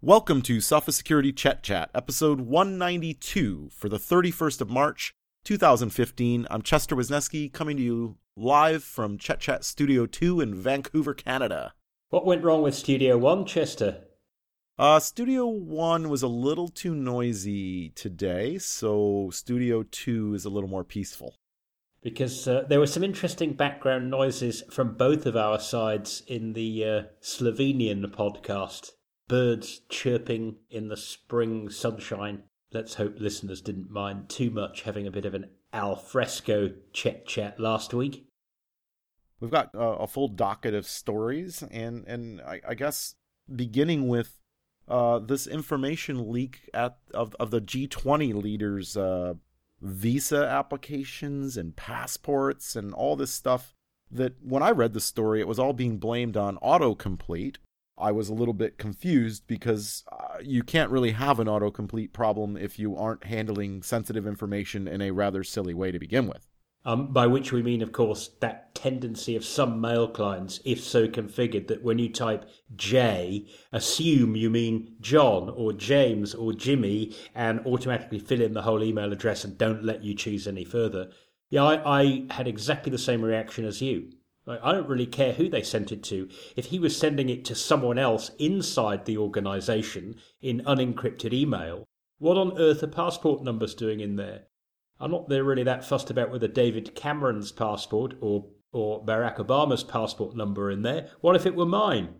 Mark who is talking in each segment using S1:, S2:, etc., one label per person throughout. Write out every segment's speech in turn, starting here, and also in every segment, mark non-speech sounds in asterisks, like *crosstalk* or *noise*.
S1: Welcome to Sophos Security Chet Chat, episode 192 for the 31st of March, 2015. I'm Chester Wisniewski coming to you live from Chet Chat Studio 2 in Vancouver, Canada.
S2: What went wrong with Studio One, Chester?
S1: Uh, Studio 1 was a little too noisy today, so Studio 2 is a little more peaceful.
S2: Because uh, there were some interesting background noises from both of our sides in the uh, Slovenian podcast. Birds chirping in the spring sunshine. Let's hope listeners didn't mind too much having a bit of an alfresco chet chat last week.
S1: We've got uh, a full docket of stories, and and I, I guess beginning with uh, this information leak at of of the G20 leaders' uh, visa applications and passports and all this stuff. That when I read the story, it was all being blamed on autocomplete. I was a little bit confused because uh, you can't really have an autocomplete problem if you aren't handling sensitive information in a rather silly way to begin with.
S2: Um, by which we mean, of course, that tendency of some mail clients, if so configured, that when you type J, assume you mean John or James or Jimmy and automatically fill in the whole email address and don't let you choose any further. Yeah, I, I had exactly the same reaction as you. I don't really care who they sent it to. If he was sending it to someone else inside the organization in unencrypted email, what on earth are passport numbers doing in there? I'm not really that fussed about whether David Cameron's passport or or Barack Obama's passport number in there. What if it were mine?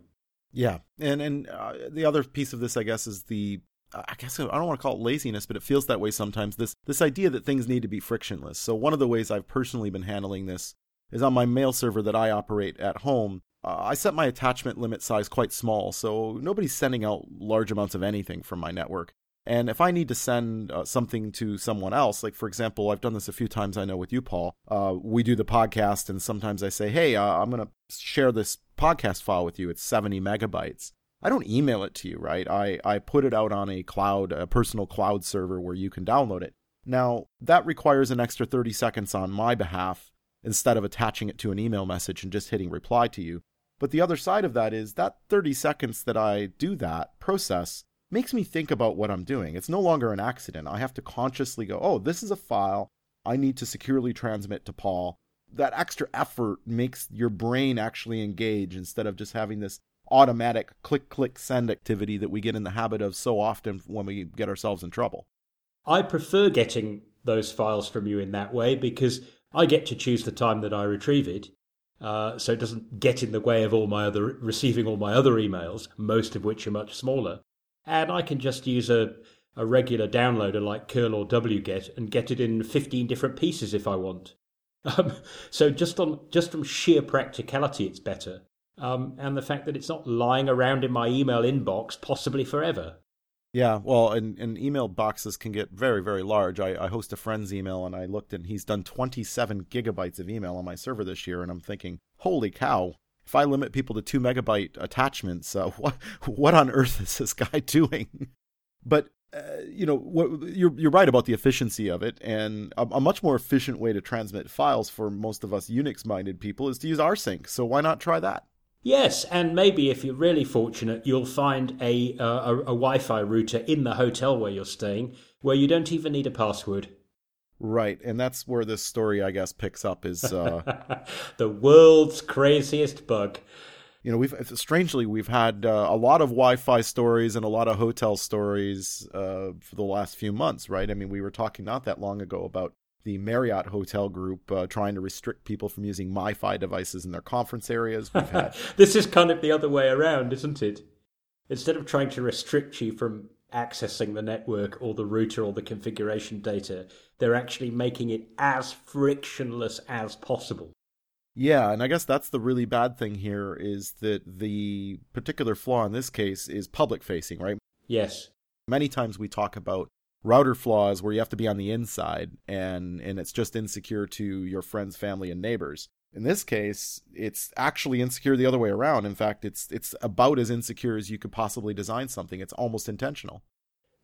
S1: Yeah, and and uh, the other piece of this, I guess, is the I guess I don't want to call it laziness, but it feels that way sometimes. This this idea that things need to be frictionless. So one of the ways I've personally been handling this is on my mail server that I operate at home. Uh, I set my attachment limit size quite small, so nobody's sending out large amounts of anything from my network. And if I need to send uh, something to someone else, like for example, I've done this a few times, I know with you, Paul, uh, we do the podcast, and sometimes I say, hey, uh, I'm going to share this podcast file with you. It's 70 megabytes. I don't email it to you, right? I, I put it out on a cloud, a personal cloud server where you can download it. Now, that requires an extra 30 seconds on my behalf instead of attaching it to an email message and just hitting reply to you. But the other side of that is that 30 seconds that I do that process makes me think about what I'm doing. It's no longer an accident. I have to consciously go, oh, this is a file I need to securely transmit to Paul. That extra effort makes your brain actually engage instead of just having this automatic click, click, send activity that we get in the habit of so often when we get ourselves in trouble.
S2: I prefer getting those files from you in that way because I get to choose the time that I retrieve it. Uh, so it doesn't get in the way of all my other receiving all my other emails, most of which are much smaller and I can just use a, a regular downloader like curl or wget and get it in 15 different pieces if I want. Um, *laughs* so just on just from sheer practicality, it's better, um, and the fact that it's not lying around in my email inbox possibly forever.
S1: Yeah, well, and, and email boxes can get very, very large. I, I host a friend's email, and I looked, and he's done 27 gigabytes of email on my server this year, and I'm thinking, holy cow! If I limit people to two megabyte attachments, uh, *laughs* what what on earth is this guy *laughs* doing? but uh, you know, what, you're you're right about the efficiency of it, and a, a, much more efficient way to transmit files for most of us Unix-minded people is to use rsync. So why not try that?
S2: Yes, and maybe if you're really fortunate, you'll find a, uh, a, a Wi-Fi router in the hotel where you're staying, where you don't even need a password.
S1: Right, and that's where this story, I guess, picks up is uh, *laughs*
S2: the world's craziest bug.
S1: You know, we've strangely we've had uh, a lot of Wi-Fi stories and a lot of hotel stories uh, for the last few months, right? I mean, we were talking not that long ago about the Marriott Hotel Group uh, trying to restrict people from using MiFi devices in their conference areas. We've had *laughs*
S2: this is kind of the other way around, isn't it? Instead of trying to restrict you from accessing the network or the router or the configuration data. They're actually making it as frictionless as possible.
S1: Yeah, and I guess that's the really bad thing here is that the particular flaw in this case is public facing, right?
S2: Yes.
S1: Many times we talk about router flaws where you have to be on the inside and and it's just insecure to your friends, family and neighbors. In this case, it's actually insecure the other way around. In fact, it's it's about as insecure as you could possibly design something. It's almost intentional.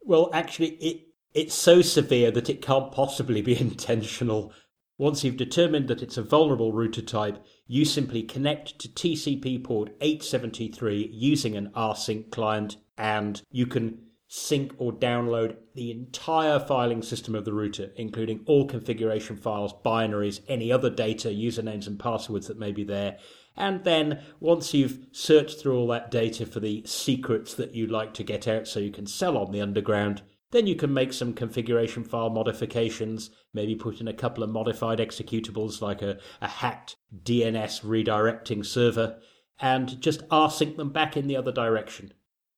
S2: Well, actually, it it's so severe that it can't possibly be *laughs* intentional. Once you've determined that it's a vulnerable router type, you simply connect to TCP port 873 using an rsync client and you can sync or download the entire filing system of the router, including all configuration files, binaries, any other data, usernames and passwords that may be there. And then once you've searched through all that data for the secrets that you'd like to get out so you can sell on the underground, then you can make some configuration file modifications, maybe put in a couple of modified executables like a, a hacked DNS redirecting server, and just rsync them back in the other direction.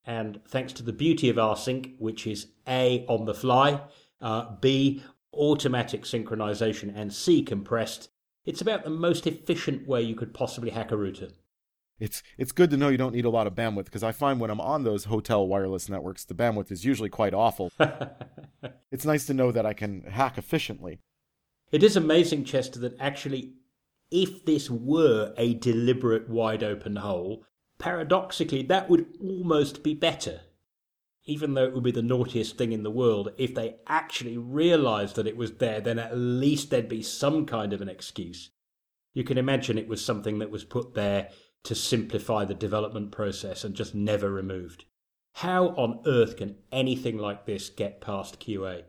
S2: And thanks to the beauty of rsync, which is A, on the fly, uh, B, automatic synchronization, and C, compressed, it's about the most efficient way you could possibly hack a router
S1: it's it's good to know you don't need a lot of bandwidth because I find when I'm on those hotel wireless networks, the bandwidth is usually quite awful. *laughs* it's nice to know that I can hack efficiently.
S2: It is amazing, Chester, that actually, if this were a deliberate wide open hole, paradoxically, that would almost be better. Even though it would be the naughtiest thing in the world, if they actually realized that it was there, then at least there'd be some kind of an excuse. You can imagine it was something that was put there to simplify the development process and just never removed. How on earth can anything like this get past QA?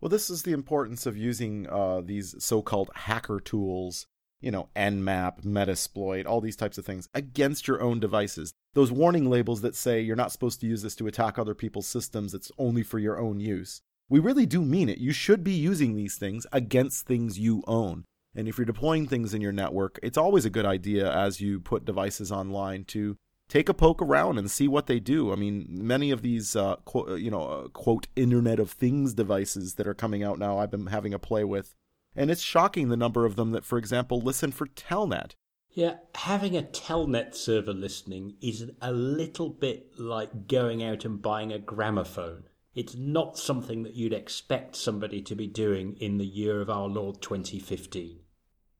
S1: Well, this is the importance of using uh, these so called hacker tools, you know, Nmap, Metasploit, all these types of things, against your own devices. Those warning labels that say you're not supposed to use this to attack other people's systems, it's only for your own use. We really do mean it. You should be using these things against things you own. And if you're deploying things in your network, it's always a good idea as you put devices online to take a poke around and see what they do. I mean, many of these, uh, quote, you know, uh, quote, Internet of Things devices that are coming out now, I've been having a play with. And it's shocking the number of them that, for example, listen for Telnet.
S2: Yeah, having a Telnet server listening is a little bit like going out and buying a gramophone. It's not something that you'd expect somebody to be doing in the year of our Lord 2015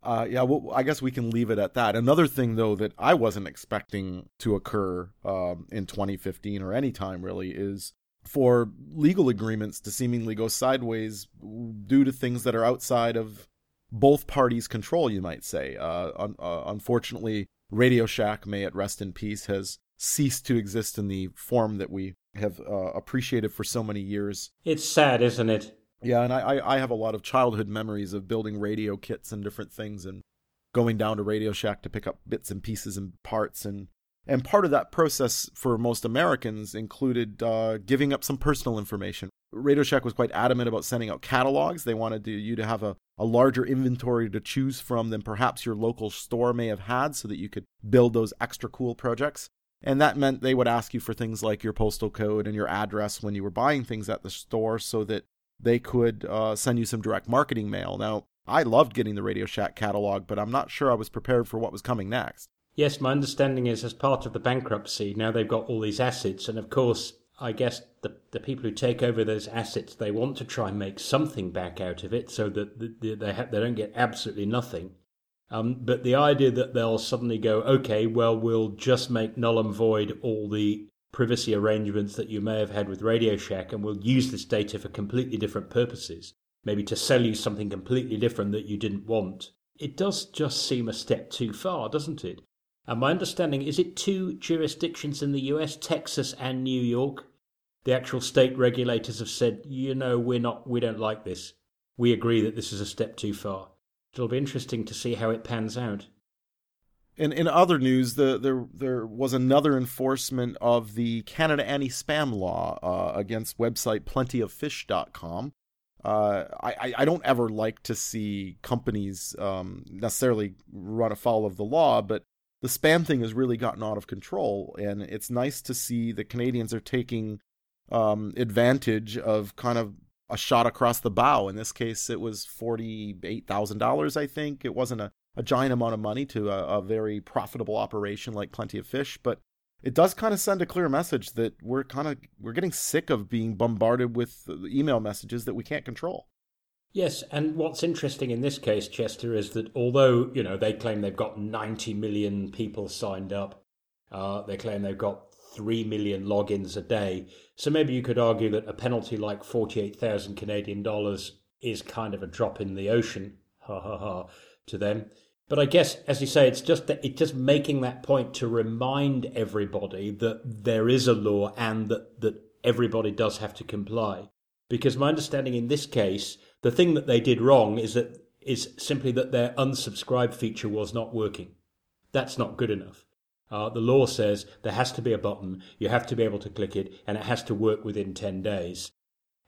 S1: uh, yeah, well, I guess we can leave it at that. Another thing, though, that I wasn't expecting to occur um, in 2015 or any time really is for legal agreements to seemingly go sideways due to things that are outside of both parties' control, you might say. Uh, un- uh, unfortunately, Radio Shack, may it rest in peace, has ceased to exist in the form that we have uh, appreciated for so many years.
S2: It's sad, isn't it?
S1: Yeah, and I, I have a lot of childhood memories of building radio kits and different things and going down to Radio Shack to pick up bits and pieces and parts and and part of that process for most Americans included uh, giving up some personal information. Radio Shack was quite adamant about sending out catalogs. They wanted to, you to have a, a larger inventory to choose from than perhaps your local store may have had so that you could build those extra cool projects. And that meant they would ask you for things like your postal code and your address when you were buying things at the store so that they could uh, send you some direct marketing mail. Now, I loved getting the Radio Shack catalog, but I'm not sure I was prepared for what was coming next.
S2: Yes, my understanding is as part of the bankruptcy, now they've got all these assets, and of course, I guess the, the people who take over those assets, they want to try and make something back out of it so that they, they, ha- they don't get absolutely nothing. Um, but the idea that they'll suddenly go, okay, well, we'll just make null and void all the privacy arrangements that you may have had with Radio Shack and we'll use this data for completely different purposes, maybe to sell you something completely different that you didn't want. It does just seem a step too far, doesn't it? And my understanding is it two jurisdictions in the US, Texas and New York. The actual state regulators have said, you know, we're not, we don't like this. We agree that this is a step too far. It'll be interesting to see how it pans out.
S1: In in other news, the, there there was another enforcement of the Canada anti-spam law uh, against website plentyoffish.com. Uh, I, I don't ever like to see companies um, necessarily run afoul of the law, but the spam thing has really gotten out of control, and it's nice to see the Canadians are taking um, advantage of kind of a shot across the bow. In this case, it was forty-eight thousand dollars. I think it wasn't a a giant amount of money to a, a very profitable operation like Plenty of Fish, but it does kind of send a clear message that we're kind of we're getting sick of being bombarded with email messages that we can't control.
S2: Yes, and what's interesting in this case, Chester, is that although you know they claim they've got 90 million people signed up, uh, they claim they've got three million logins a day. So maybe you could argue that a penalty like 48,000 Canadian dollars is kind of a drop in the ocean ha ha ha to them. But I guess, as you say, it's just that it's just making that point to remind everybody that there is a law and that, that everybody does have to comply. Because my understanding in this case, the thing that they did wrong is that is simply that their unsubscribe feature was not working. That's not good enough. Uh, the law says there has to be a button, you have to be able to click it, and it has to work within 10 days.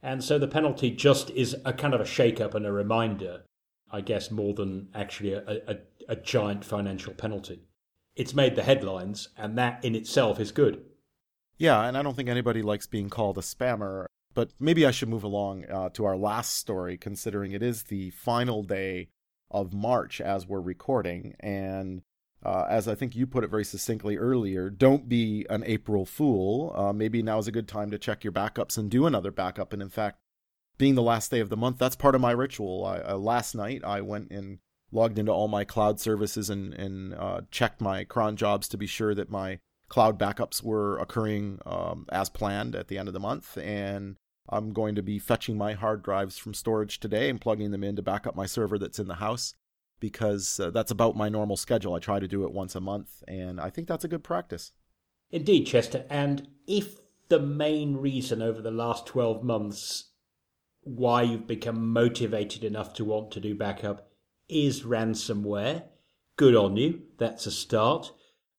S2: And so the penalty just is a kind of a shake up and a reminder, I guess, more than actually a, a, a giant financial penalty. It's made the headlines, and that in itself is good.
S1: Yeah, and I don't think anybody likes being called a spammer. But maybe I should move along uh, to our last story, considering it is the final day of March as we're recording. And uh, as I think you put it very succinctly earlier, don't be an April fool. Uh, maybe now is a good time to check your backups and do another backup. And in fact, being the last day of the month, that's part of my ritual. I, uh, last night, I went and logged into all my cloud services and, and uh, checked my cron jobs to be sure that my cloud backups were occurring um, as planned at the end of the month. And I'm going to be fetching my hard drives from storage today and plugging them in to back up my server that's in the house because uh, that's about my normal schedule. I try to do it once a month, and I think that's a good practice.
S2: Indeed, Chester. And if the main reason over the last 12 months why you've become motivated enough to want to do backup is ransomware, good on you. That's a start.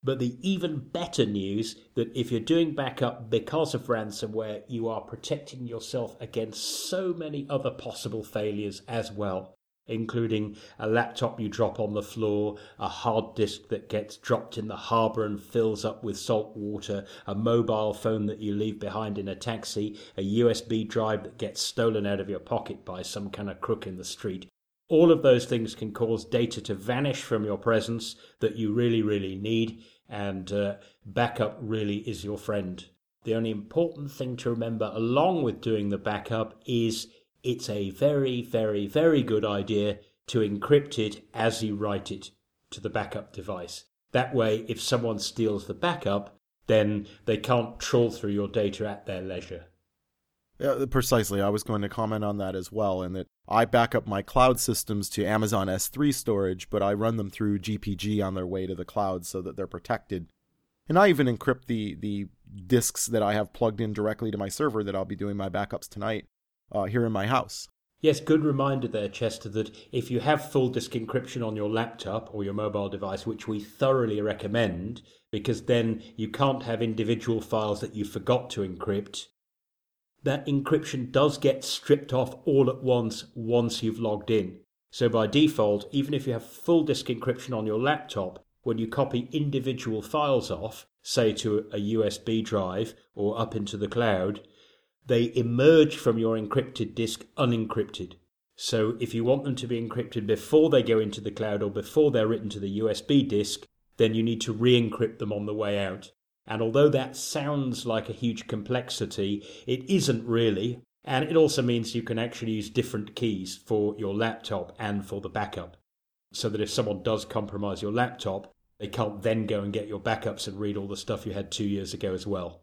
S2: But the even better news that if you're doing backup because of ransomware, you are protecting yourself against so many other possible failures as well, including a laptop you drop on the floor, a hard disk that gets dropped in the harbour and fills up with salt water, a mobile phone that you leave behind in a taxi, a USB drive that gets stolen out of your pocket by some kind of crook in the street. All of those things can cause data to vanish from your presence that you really, really need, and uh, backup really is your friend. The only important thing to remember along with doing the backup is it's a very, very, very good idea to encrypt it as you write it to the backup device. That way, if someone steals the backup, then they can't trawl through your data at their leisure.
S1: Precisely. I was going to comment on that as well, in that I back up my cloud systems to Amazon S3 storage, but I run them through GPG on their way to the cloud so that they're protected. And I even encrypt the the disks that I have plugged in directly to my server that I'll be doing my backups tonight uh, here in my house.
S2: Yes, good reminder there, Chester, that if you have full disk encryption on your laptop or your mobile device, which we thoroughly recommend, because then you can't have individual files that you forgot to encrypt that encryption does get stripped off all at once once you've logged in. So by default, even if you have full disk encryption on your laptop, when you copy individual files off, say to a USB drive or up into the cloud, they emerge from your encrypted disk unencrypted. So if you want them to be encrypted before they go into the cloud or before they're written to the USB disk, then you need to re encrypt them on the way out. And although that sounds like a huge complexity, it isn't really. And it also means you can actually use different keys for your laptop and for the backup. So that if someone does compromise your laptop, they can't then go and get your backups and read all the stuff you had two years ago as well.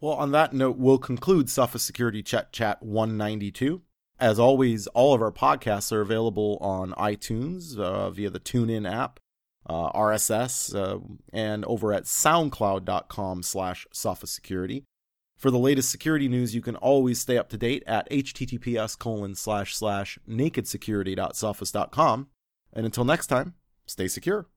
S1: Well, on that note, we'll conclude Sophos Security Chet Chat 192. As always, all of our podcasts are available on iTunes uh, via the TuneIn app uh, RSS, uh, and over at soundcloud.com slash Security. For the latest security news, you can always stay up to date at https colon slash slash nakedsecurity.sophos.com. And until next time, stay secure.